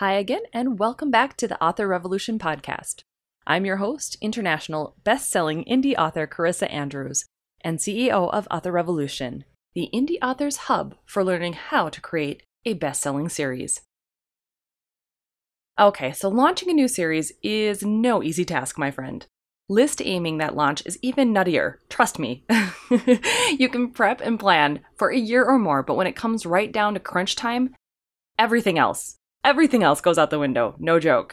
Hi again, and welcome back to the Author Revolution podcast. I'm your host, international best-selling indie author Carissa Andrews, and CEO of Author Revolution, the indie author's hub for learning how to create a best-selling series. Okay, so launching a new series is no easy task, my friend. List aiming that launch is even nuttier, trust me. you can prep and plan for a year or more, but when it comes right down to crunch time, everything else Everything else goes out the window, no joke.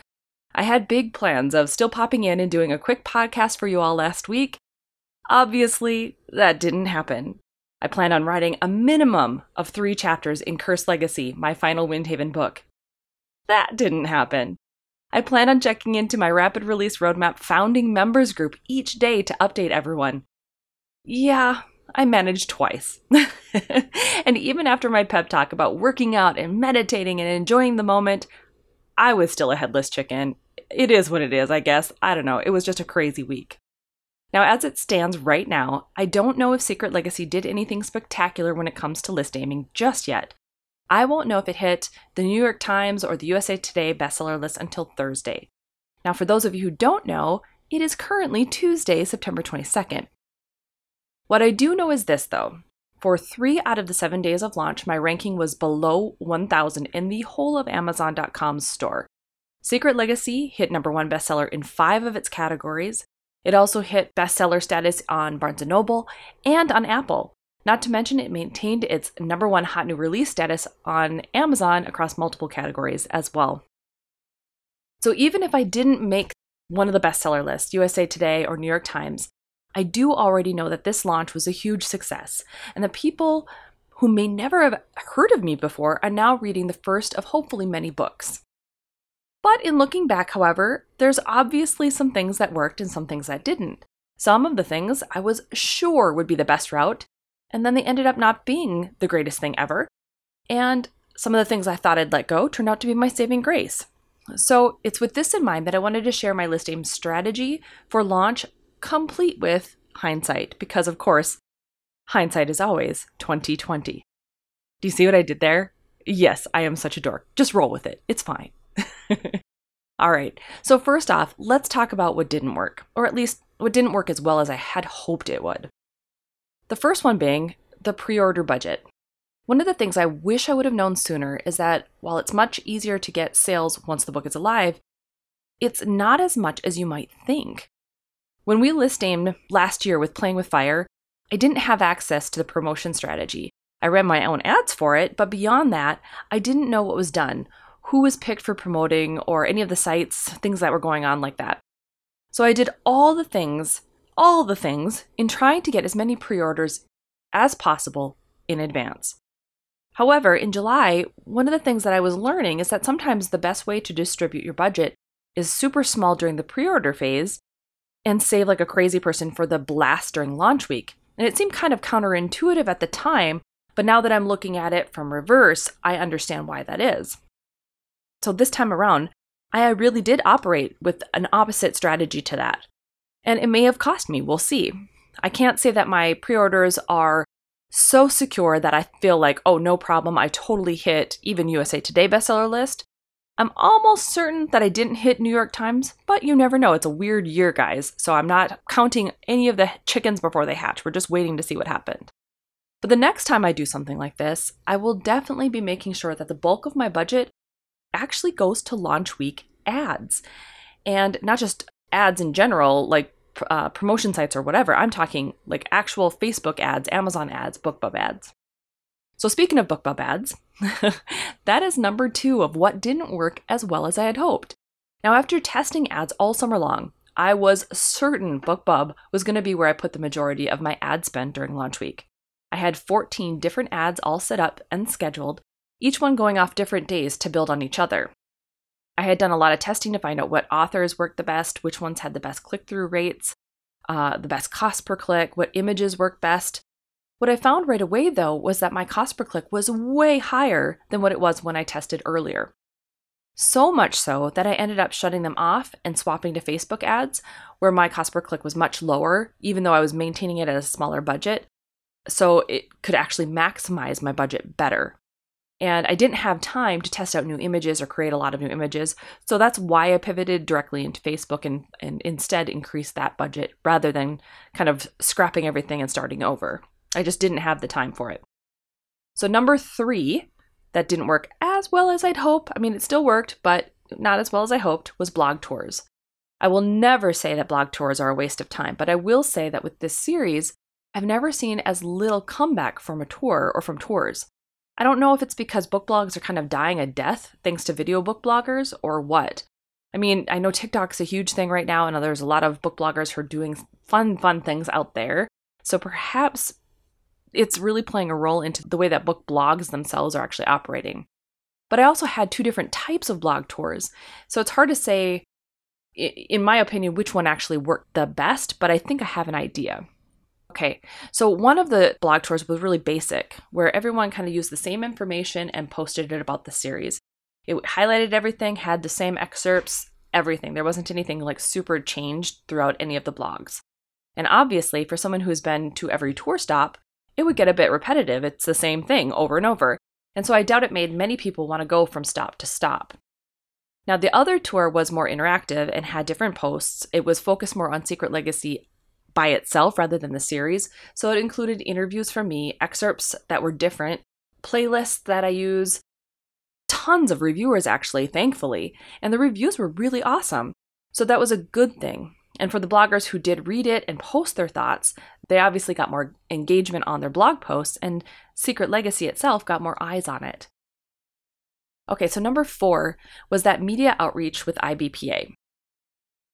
I had big plans of still popping in and doing a quick podcast for you all last week. Obviously, that didn't happen. I planned on writing a minimum of three chapters in Cursed Legacy, my final Windhaven book. That didn't happen. I plan on checking into my Rapid Release Roadmap founding members group each day to update everyone. Yeah, I managed twice. and even after my pep talk about working out and meditating and enjoying the moment, I was still a headless chicken. It is what it is, I guess. I don't know. It was just a crazy week. Now, as it stands right now, I don't know if Secret Legacy did anything spectacular when it comes to list aiming just yet. I won't know if it hit the New York Times or the USA Today bestseller list until Thursday. Now, for those of you who don't know, it is currently Tuesday, September 22nd. What I do know is this, though. For three out of the seven days of launch, my ranking was below 1,000 in the whole of Amazon.com's store. Secret Legacy hit number one bestseller in five of its categories. It also hit bestseller status on Barnes & Noble and on Apple. Not to mention, it maintained its number one hot new release status on Amazon across multiple categories as well. So even if I didn't make one of the bestseller lists, USA Today or New York Times, I do already know that this launch was a huge success, and the people who may never have heard of me before are now reading the first of hopefully many books. But in looking back, however, there's obviously some things that worked and some things that didn't. Some of the things I was sure would be the best route, and then they ended up not being the greatest thing ever. And some of the things I thought I'd let go turned out to be my saving grace. So it's with this in mind that I wanted to share my list aim strategy for launch complete with hindsight, because of course, hindsight is always 2020. Do you see what I did there? Yes, I am such a dork. Just roll with it. It's fine. All right. So, first off, let's talk about what didn't work, or at least what didn't work as well as I had hoped it would. The first one being the pre order budget. One of the things I wish I would have known sooner is that while it's much easier to get sales once the book is alive, it's not as much as you might think. When we list aimed last year with Playing with Fire, I didn't have access to the promotion strategy. I ran my own ads for it, but beyond that, I didn't know what was done, who was picked for promoting, or any of the sites, things that were going on like that. So I did all the things, all the things, in trying to get as many pre orders as possible in advance. However, in July, one of the things that I was learning is that sometimes the best way to distribute your budget is super small during the pre order phase and save like a crazy person for the blast during launch week. And it seemed kind of counterintuitive at the time, but now that I'm looking at it from reverse, I understand why that is. So this time around, I really did operate with an opposite strategy to that. And it may have cost me, we'll see. I can't say that my pre orders are so secure that I feel like, oh, no problem, I totally hit even USA Today bestseller list. I'm almost certain that I didn't hit New York Times, but you never know. It's a weird year, guys, so I'm not counting any of the chickens before they hatch. We're just waiting to see what happened. But the next time I do something like this, I will definitely be making sure that the bulk of my budget actually goes to launch week ads. And not just ads in general, like uh, promotion sites or whatever. I'm talking like actual Facebook ads, Amazon ads, BookBub ads. So, speaking of BookBub ads, that is number two of what didn't work as well as I had hoped. Now, after testing ads all summer long, I was certain BookBub was going to be where I put the majority of my ad spend during launch week. I had 14 different ads all set up and scheduled, each one going off different days to build on each other. I had done a lot of testing to find out what authors worked the best, which ones had the best click through rates, uh, the best cost per click, what images work best, what I found right away, though, was that my cost per click was way higher than what it was when I tested earlier. So much so that I ended up shutting them off and swapping to Facebook ads, where my cost per click was much lower, even though I was maintaining it at a smaller budget. So it could actually maximize my budget better. And I didn't have time to test out new images or create a lot of new images. So that's why I pivoted directly into Facebook and, and instead increased that budget rather than kind of scrapping everything and starting over. I just didn't have the time for it. So, number three, that didn't work as well as I'd hope. I mean, it still worked, but not as well as I hoped, was blog tours. I will never say that blog tours are a waste of time, but I will say that with this series, I've never seen as little comeback from a tour or from tours. I don't know if it's because book blogs are kind of dying a death thanks to video book bloggers or what. I mean, I know TikTok's a huge thing right now, and there's a lot of book bloggers who are doing fun, fun things out there. So perhaps it's really playing a role into the way that book blogs themselves are actually operating. But I also had two different types of blog tours. So it's hard to say, in my opinion, which one actually worked the best, but I think I have an idea. Okay, so one of the blog tours was really basic, where everyone kind of used the same information and posted it about the series. It highlighted everything, had the same excerpts, everything. There wasn't anything like super changed throughout any of the blogs. And obviously, for someone who's been to every tour stop, it would get a bit repetitive. It's the same thing over and over. And so I doubt it made many people want to go from stop to stop. Now, the other tour was more interactive and had different posts. It was focused more on Secret Legacy by itself rather than the series. So it included interviews from me, excerpts that were different, playlists that I use, tons of reviewers actually, thankfully. And the reviews were really awesome. So that was a good thing. And for the bloggers who did read it and post their thoughts, they obviously got more engagement on their blog posts, and Secret Legacy itself got more eyes on it. Okay, so number four was that media outreach with IBPA.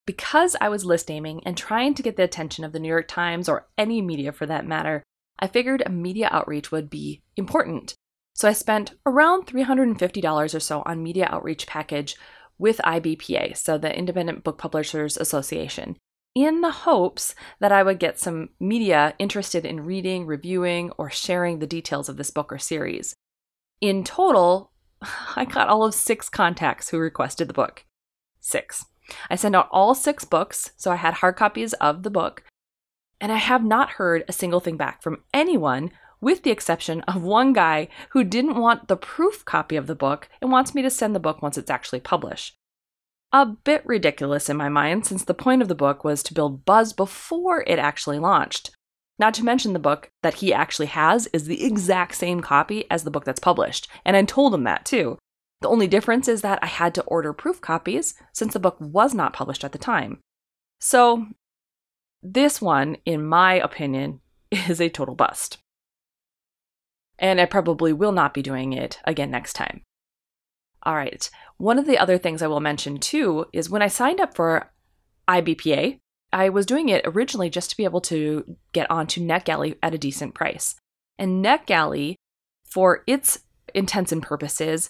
Because I was list aiming and trying to get the attention of the New York Times or any media for that matter, I figured a media outreach would be important. So I spent around $350 or so on media outreach package with IBPA, so the Independent Book Publishers Association, in the hopes that I would get some media interested in reading, reviewing, or sharing the details of this book or series. In total, I got all of six contacts who requested the book. Six. I sent out all six books, so I had hard copies of the book, and I have not heard a single thing back from anyone with the exception of one guy who didn't want the proof copy of the book and wants me to send the book once it's actually published. A bit ridiculous in my mind, since the point of the book was to build buzz before it actually launched. Not to mention the book that he actually has is the exact same copy as the book that's published, and I told him that too. The only difference is that I had to order proof copies since the book was not published at the time. So, this one, in my opinion, is a total bust and I probably will not be doing it again next time. All right, one of the other things I will mention too is when I signed up for IBPA, I was doing it originally just to be able to get onto NetGalley at a decent price. And NetGalley, for its intents and purposes,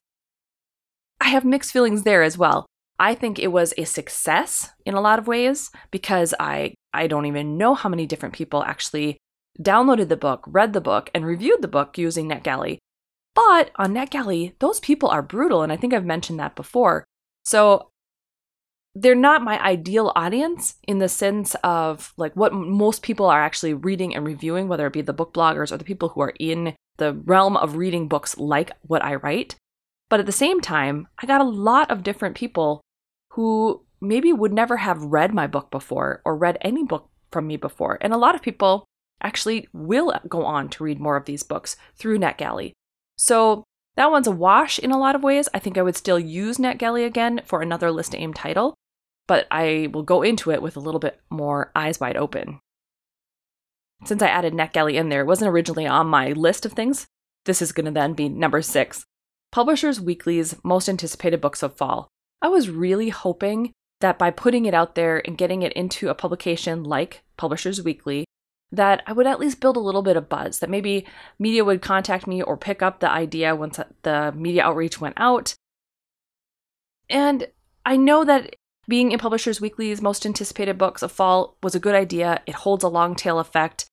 I have mixed feelings there as well. I think it was a success in a lot of ways because I I don't even know how many different people actually downloaded the book, read the book, and reviewed the book using NetGalley. But on NetGalley, those people are brutal, and I think I've mentioned that before. So they're not my ideal audience in the sense of like what most people are actually reading and reviewing, whether it be the book bloggers or the people who are in the realm of reading books like what I write. But at the same time, I got a lot of different people who maybe would never have read my book before or read any book from me before. And a lot of people actually will go on to read more of these books through NetGalley. So that one's a wash in a lot of ways. I think I would still use NetGalley again for another list aim title, but I will go into it with a little bit more eyes wide open. Since I added NetGalley in there, it wasn't originally on my list of things. This is going to then be number six Publishers Weekly's most anticipated books of fall. I was really hoping that by putting it out there and getting it into a publication like Publishers Weekly, that I would at least build a little bit of buzz, that maybe media would contact me or pick up the idea once the media outreach went out. And I know that being in Publishers Weekly's most anticipated books of fall was a good idea. It holds a long tail effect,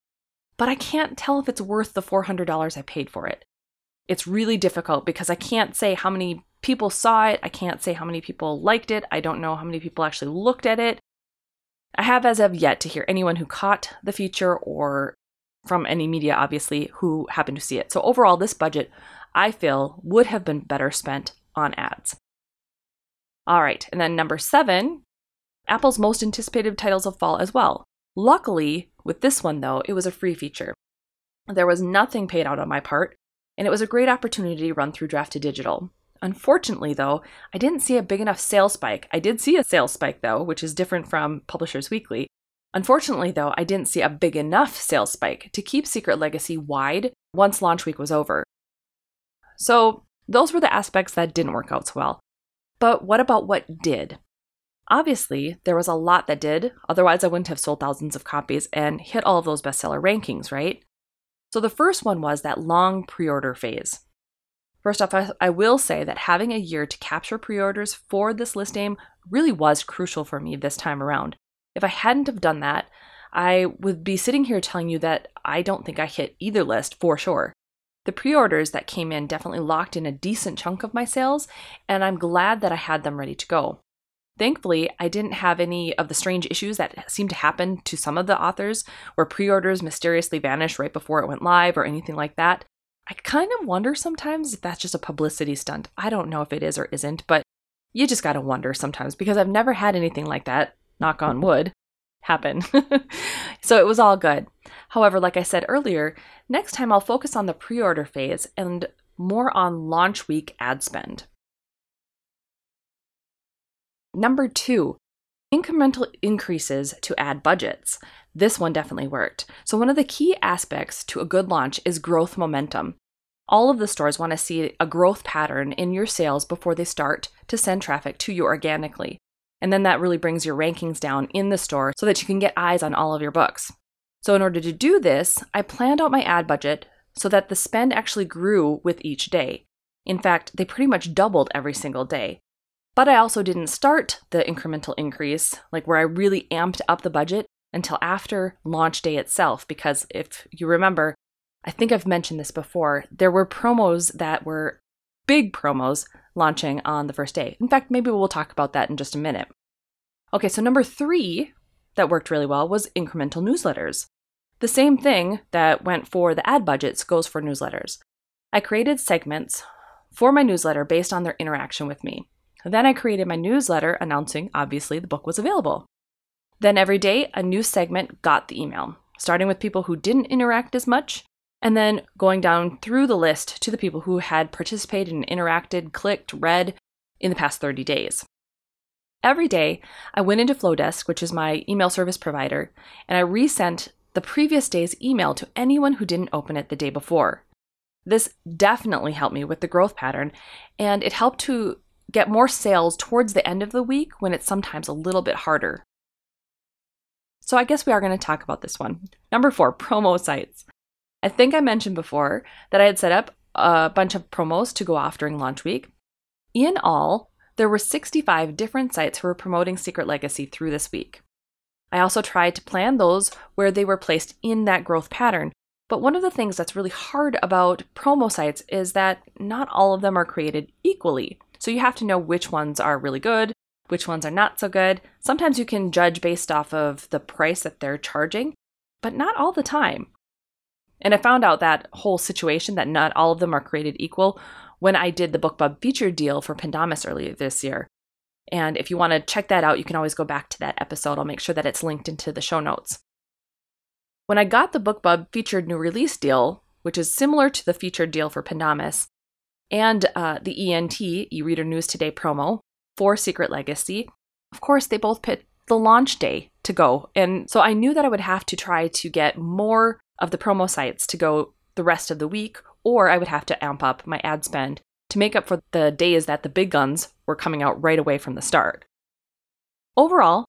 but I can't tell if it's worth the $400 I paid for it. It's really difficult because I can't say how many people saw it. I can't say how many people liked it. I don't know how many people actually looked at it. I have as of yet to hear anyone who caught the feature or from any media, obviously, who happened to see it. So overall, this budget I feel would have been better spent on ads. All right, and then number seven, Apple's most anticipated titles of fall as well. Luckily, with this one though, it was a free feature. There was nothing paid out on my part, and it was a great opportunity to run through Draft2Digital. Unfortunately, though, I didn't see a big enough sales spike. I did see a sales spike, though, which is different from Publishers Weekly. Unfortunately, though, I didn't see a big enough sales spike to keep Secret Legacy wide once launch week was over. So, those were the aspects that didn't work out so well. But what about what did? Obviously, there was a lot that did, otherwise, I wouldn't have sold thousands of copies and hit all of those bestseller rankings, right? So, the first one was that long pre order phase. First off, I, will say that having a year to capture pre orders for this list aim really was crucial for me this time around. If I hadn't have done that, I would be sitting here telling you that I don't think I hit either list for sure. The pre orders that came in definitely locked in a decent chunk of my sales, and I'm glad that I had them ready to go. Thankfully, I didn't have any of the strange issues that seem to happen to some of the authors, where pre orders mysteriously vanish right before it went live or anything like that. I kind of wonder sometimes if that's just a publicity stunt. I don't know if it is or isn't, but you just gotta wonder sometimes because I've never had anything like that, knock on wood, happen. so it was all good. However, like I said earlier, next time I'll focus on the pre order phase and more on launch week ad spend. Number two, incremental increases to ad budgets. This one definitely worked. So, one of the key aspects to a good launch is growth momentum. All of the stores want to see a growth pattern in your sales before they start to send traffic to you organically. And then that really brings your rankings down in the store so that you can get eyes on all of your books. So, in order to do this, I planned out my ad budget so that the spend actually grew with each day. In fact, they pretty much doubled every single day. But I also didn't start the incremental increase, like where I really amped up the budget, until after launch day itself. Because if you remember, I think I've mentioned this before, there were promos that were big promos launching on the first day. In fact, maybe we'll talk about that in just a minute. Okay, so number three that worked really well was incremental newsletters. The same thing that went for the ad budgets goes for newsletters. I created segments for my newsletter based on their interaction with me. Then I created my newsletter announcing, obviously, the book was available. Then every day, a new segment got the email, starting with people who didn't interact as much, and then going down through the list to the people who had participated and interacted, clicked, read in the past 30 days. Every day, I went into Flodesk, which is my email service provider, and I resent the previous day's email to anyone who didn't open it the day before. This definitely helped me with the growth pattern, and it helped to get more sales towards the end of the week when it's sometimes a little bit harder. So I guess we are going to talk about this one. Number four, promo sites. I think I mentioned before that I had set up a bunch of promos to go off during launch week. In all, there were 65 different sites who were promoting Secret Legacy through this week. I also tried to plan those where they were placed in that growth pattern. But one of the things that's really hard about promo sites is that not all of them are created equally. So you have to know which ones are really good, which ones are not so good. Sometimes you can judge based off of the price that they're charging, but not all the time. And I found out that whole situation that not all of them are created equal when I did the BookBub feature deal for Pendomus earlier this year. And if you want to check that out, you can always go back to that episode. I'll make sure that it's linked into the show notes. When I got the BookBub featured new release deal, which is similar to the featured deal for Pendomus, and uh, the ENT, e-reader news today promo, for Secret Legacy. Of course, they both picked the launch day to go. And so I knew that I would have to try to get more of the promo sites to go the rest of the week, or I would have to amp up my ad spend to make up for the days that the big guns were coming out right away from the start. Overall,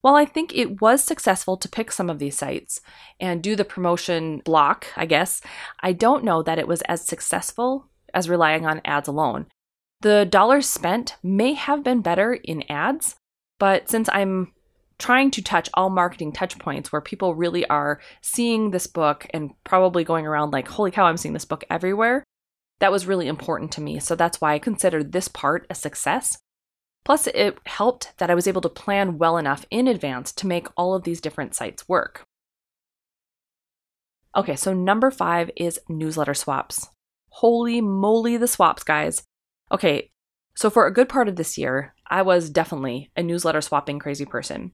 while I think it was successful to pick some of these sites and do the promotion block, I guess, I don't know that it was as successful as relying on ads alone. The dollars spent may have been better in ads, but since I'm trying to touch all marketing touch points where people really are seeing this book and probably going around like, holy cow, I'm seeing this book everywhere, that was really important to me. So that's why I considered this part a success. Plus, it helped that I was able to plan well enough in advance to make all of these different sites work. Okay, so number five is newsletter swaps. Holy moly, the swaps, guys. Okay, so for a good part of this year, I was definitely a newsletter swapping crazy person.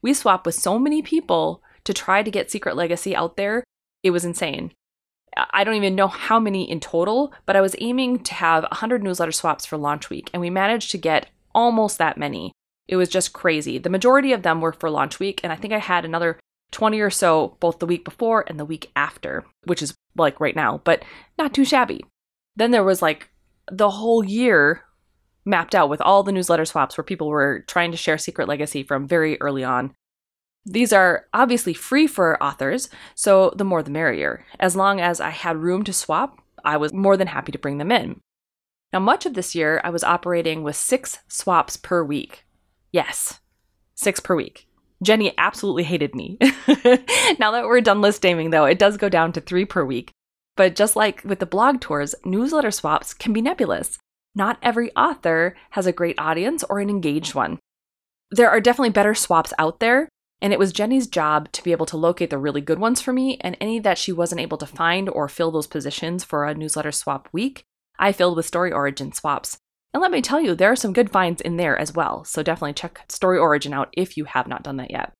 We swapped with so many people to try to get Secret Legacy out there, it was insane. I don't even know how many in total, but I was aiming to have 100 newsletter swaps for launch week, and we managed to get almost that many. It was just crazy. The majority of them were for launch week, and I think I had another 20 or so both the week before and the week after, which is like right now, but not too shabby. Then there was like the whole year mapped out with all the newsletter swaps where people were trying to share Secret Legacy from very early on. These are obviously free for authors, so the more the merrier. As long as I had room to swap, I was more than happy to bring them in. Now, much of this year, I was operating with six swaps per week. Yes, six per week. Jenny absolutely hated me. now that we're done list aiming, though, it does go down to three per week. But just like with the blog tours, newsletter swaps can be nebulous. Not every author has a great audience or an engaged one. There are definitely better swaps out there, and it was Jenny's job to be able to locate the really good ones for me, and any that she wasn't able to find or fill those positions for a newsletter swap week, I filled with StoryOrigin swaps. And let me tell you, there are some good finds in there as well, so definitely check StoryOrigin out if you have not done that yet.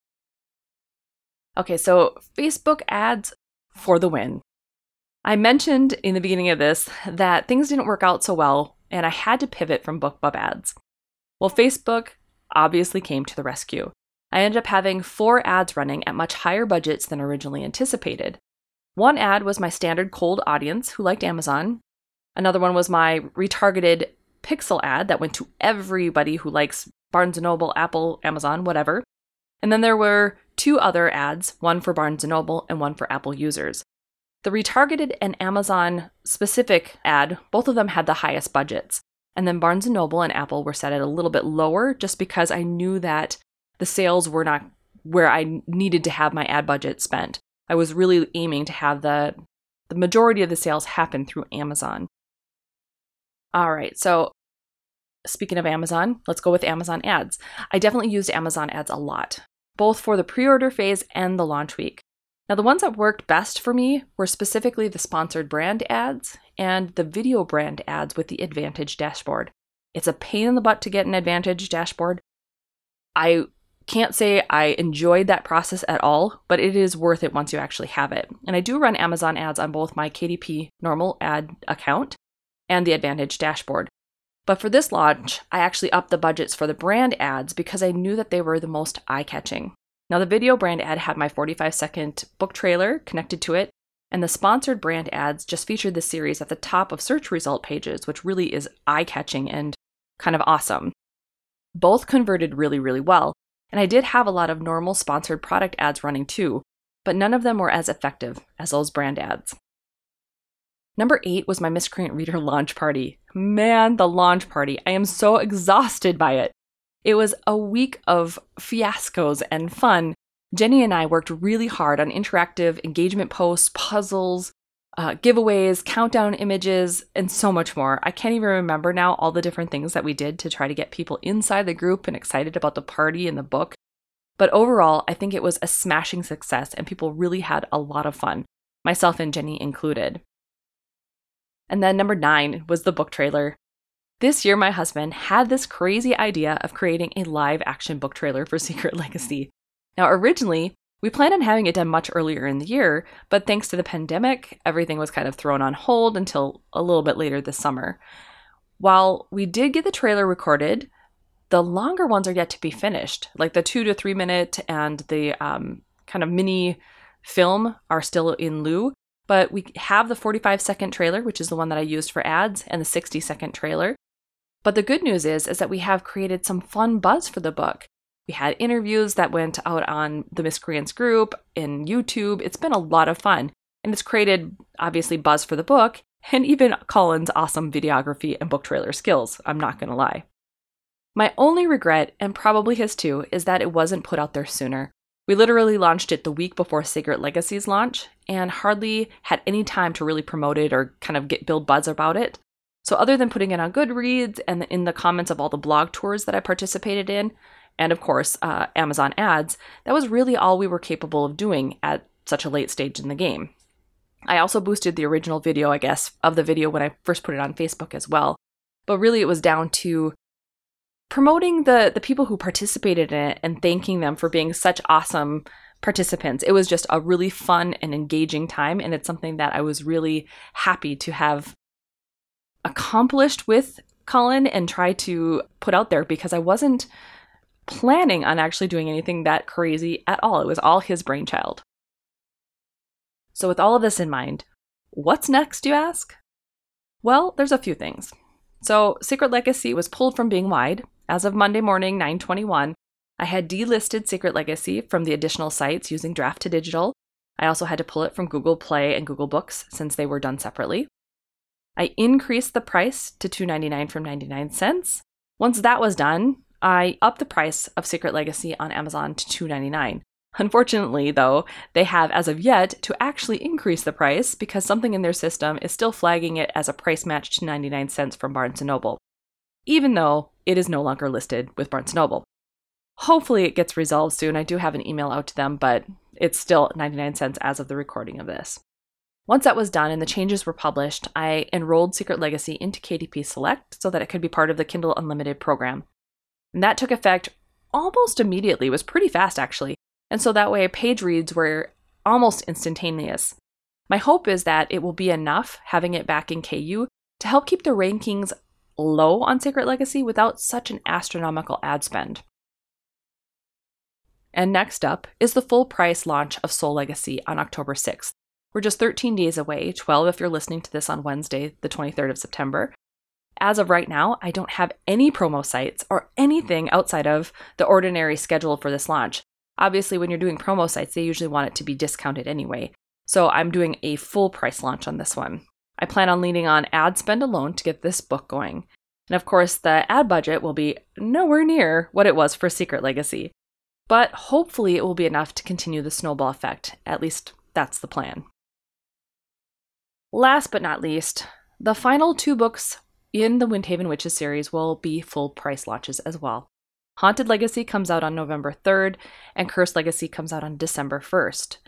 Okay, so Facebook ads for the win. I mentioned in the beginning of this that things didn't work out so well, and I had to pivot from BookBub ads. Well, Facebook obviously came to the rescue. I ended up having four ads running at much higher budgets than originally anticipated. One ad was my standard cold audience who liked Amazon. Another one was my retargeted pixel ad that went to everybody who likes Barnes & Noble, Apple, Amazon, whatever. And then there were two other ads, one for Barnes & Noble and one for Apple users. The retargeted and Amazon specific ad, both of them had the highest budgets. And then Barnes & Noble and Apple were set at a little bit lower just because I knew that the sales were not where I needed to have my ad budget spent. I was really aiming to have the the majority of the sales happen through Amazon. All right, so speaking of Amazon, let's go with Amazon ads. I definitely used Amazon ads a lot, both for the pre order phase and the launch week. Now, the ones that worked best for me were specifically the sponsored brand ads and the video brand ads with the Advantage dashboard. It's a pain in the butt to get an Advantage dashboard. I can't say I enjoyed that process at all, but it is worth it once you actually have it. And I do run Amazon ads on both my KDP normal ad account and the Advantage dashboard. But for this launch, I actually upped the budgets for the brand ads because I knew that they were the most eye catching. Now, the video brand ad had my 45 second book trailer connected to it, and the sponsored brand ads just featured the series at the top of search result pages, which really is eye catching and kind of awesome. Both converted really, really well, and I did have a lot of normal sponsored product ads running too, but none of them were as effective as those brand ads. Number eight was my Miscreant Reader launch party. Man, the launch party. I am so exhausted by it. It was a week of fiascos and fun. Jenny and I worked really hard on interactive engagement posts, puzzles, uh, giveaways, countdown images, and so much more. I can't even remember now all the different things that we did to try to get people inside the group and excited about the party and the book. But overall, I think it was a smashing success and people really had a lot of fun, myself and Jenny included. And then number nine was the book trailer. This year, my husband had this crazy idea of creating a live action book trailer for Secret Legacy. Now, originally, we planned on having it done much earlier in the year, but thanks to the pandemic, everything was kind of thrown on hold until a little bit later this summer. While we did get the trailer recorded, the longer ones are yet to be finished. Like the two to three minute and the um, kind of mini film are still in lieu, but we have the 45 second trailer, which is the one that I used for ads, and the 60 second trailer. But the good news is, is that we have created some fun buzz for the book. We had interviews that went out on the Miscreants group in YouTube. It's been a lot of fun. And it's created, obviously, buzz for the book and even Colin's awesome videography and book trailer skills. I'm not going to lie. My only regret, and probably his too, is that it wasn't put out there sooner. We literally launched it the week before Secret Legacy's launch and hardly had any time to really promote it or kind of get build buzz about it. So other than putting it on Goodreads and in the comments of all the blog tours that I participated in, and of course uh, Amazon ads, that was really all we were capable of doing at such a late stage in the game. I also boosted the original video, I guess, of the video when I first put it on Facebook as well. But really, it was down to promoting the the people who participated in it and thanking them for being such awesome participants. It was just a really fun and engaging time, and it's something that I was really happy to have accomplished with Colin and try to put out there because I wasn't planning on actually doing anything that crazy at all. It was all his brainchild. So, with all of this in mind, what's next, you ask? Well, there's a few things. So, Secret Legacy was pulled from being wide. As of Monday morning, 921, I had delisted Secret Legacy from the additional sites using Draft to Digital. I also had to pull it from Google Play and Google Books since they were done separately. I increased the price to $2.99 from 99 cents. Once that was done, I upped the price of Secret Legacy on Amazon to $2.99. Unfortunately, though, they have as of yet to actually increase the price because something in their system is still flagging it as a price match to 99 cents from Barnes & Noble, even though it is no longer listed with Barnes & Noble. Hopefully it gets resolved soon. I do have an email out to them, but it's still 99 cents as of the recording of this. Once that was done and the changes were published, I enrolled Secret Legacy into KDP Select so that it could be part of the Kindle Unlimited program. And that took effect almost immediately. It was pretty fast, actually. And so that way, page reads were almost instantaneous. My hope is that it will be enough having it back in KU to help keep the rankings low on Secret Legacy without such an astronomical ad spend. And next up is the full price launch of Soul Legacy on October 6th. We're just 13 days away, 12 if you're listening to this on Wednesday, the 23rd of September. As of right now, I don't have any promo sites or anything outside of the ordinary schedule for this launch. Obviously, when you're doing promo sites, they usually want it to be discounted anyway. So I'm doing a full price launch on this one. I plan on leaning on ad spend alone to get this book going. And of course, the ad budget will be nowhere near what it was for Secret Legacy. But hopefully, it will be enough to continue the snowball effect. At least, that's the plan. Last but not least, the final two books in the Windhaven Witches series will be full price launches as well. Haunted Legacy comes out on November 3rd, and Cursed Legacy comes out on December 1st.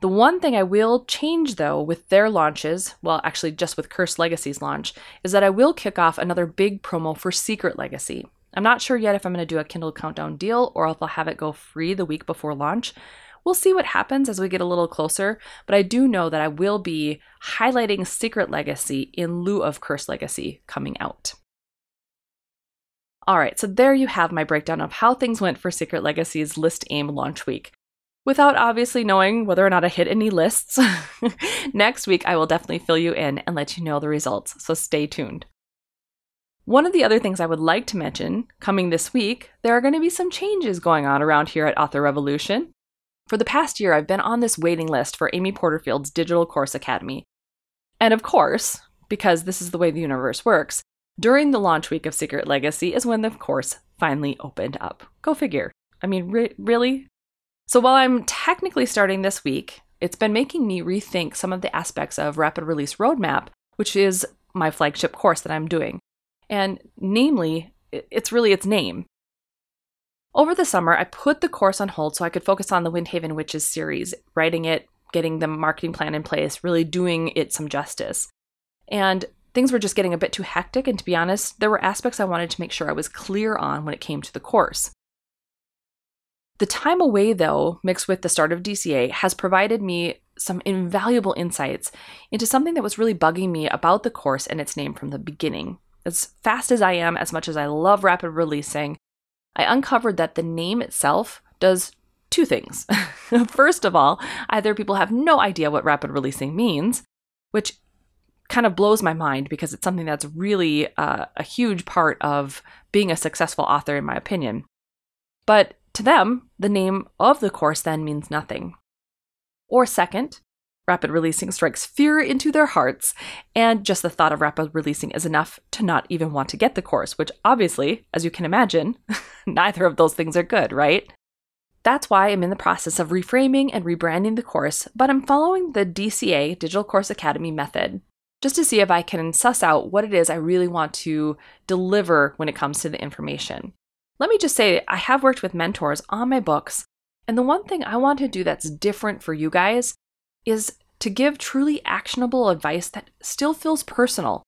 The one thing I will change though with their launches, well, actually just with Cursed Legacy's launch, is that I will kick off another big promo for Secret Legacy. I'm not sure yet if I'm going to do a Kindle Countdown deal or if I'll have it go free the week before launch. We'll see what happens as we get a little closer, but I do know that I will be highlighting Secret Legacy in lieu of Cursed Legacy coming out. All right, so there you have my breakdown of how things went for Secret Legacy's List Aim launch week. Without obviously knowing whether or not I hit any lists, next week I will definitely fill you in and let you know the results, so stay tuned. One of the other things I would like to mention coming this week, there are going to be some changes going on around here at Author Revolution. For the past year, I've been on this waiting list for Amy Porterfield's Digital Course Academy. And of course, because this is the way the universe works, during the launch week of Secret Legacy is when the course finally opened up. Go figure. I mean, re- really? So while I'm technically starting this week, it's been making me rethink some of the aspects of Rapid Release Roadmap, which is my flagship course that I'm doing. And namely, it's really its name. Over the summer, I put the course on hold so I could focus on the Windhaven Witches series, writing it, getting the marketing plan in place, really doing it some justice. And things were just getting a bit too hectic, and to be honest, there were aspects I wanted to make sure I was clear on when it came to the course. The time away, though, mixed with the start of DCA, has provided me some invaluable insights into something that was really bugging me about the course and its name from the beginning. As fast as I am, as much as I love rapid releasing, I uncovered that the name itself does two things. First of all, either people have no idea what rapid releasing means, which kind of blows my mind because it's something that's really uh, a huge part of being a successful author, in my opinion. But to them, the name of the course then means nothing. Or second, rapid releasing strikes fear into their hearts, and just the thought of rapid releasing is enough to not even want to get the course, which obviously, as you can imagine, neither of those things are good, right? That's why I'm in the process of reframing and rebranding the course, but I'm following the DCA Digital Course Academy method just to see if I can suss out what it is I really want to deliver when it comes to the information. Let me just say, I have worked with mentors on my books, and the one thing I want to do that's different for you guys is to give truly actionable advice that still feels personal.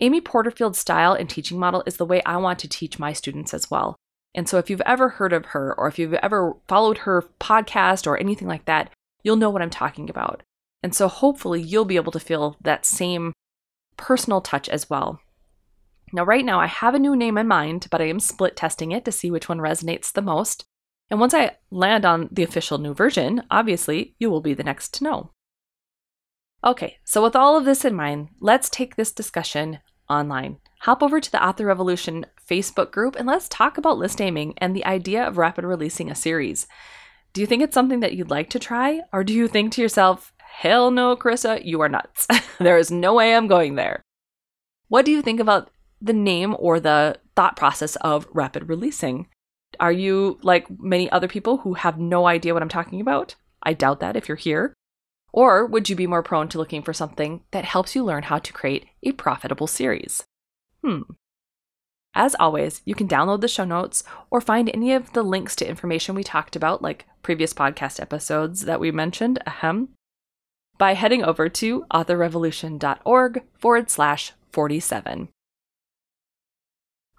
Amy Porterfield's style and teaching model is the way I want to teach my students as well. And so if you've ever heard of her or if you've ever followed her podcast or anything like that, you'll know what I'm talking about. And so hopefully you'll be able to feel that same personal touch as well. Now, right now, I have a new name in mind, but I am split testing it to see which one resonates the most. And once I land on the official new version, obviously, you will be the next to know. Okay, so with all of this in mind, let's take this discussion online. Hop over to the Author Revolution Facebook group and let's talk about list aiming and the idea of rapid releasing a series. Do you think it's something that you'd like to try? Or do you think to yourself, hell no, Carissa, you are nuts. there is no way I'm going there. What do you think about the name or the thought process of rapid releasing? Are you like many other people who have no idea what I'm talking about? I doubt that if you're here. Or would you be more prone to looking for something that helps you learn how to create a profitable series? Hmm. As always, you can download the show notes or find any of the links to information we talked about, like previous podcast episodes that we mentioned, ahem, by heading over to authorrevolution.org forward slash 47.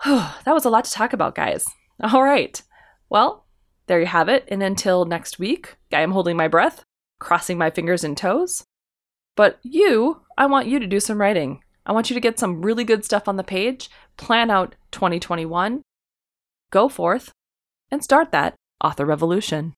that was a lot to talk about, guys. All right. Well, there you have it. And until next week, I am holding my breath, crossing my fingers and toes. But you, I want you to do some writing. I want you to get some really good stuff on the page, plan out 2021, go forth, and start that author revolution.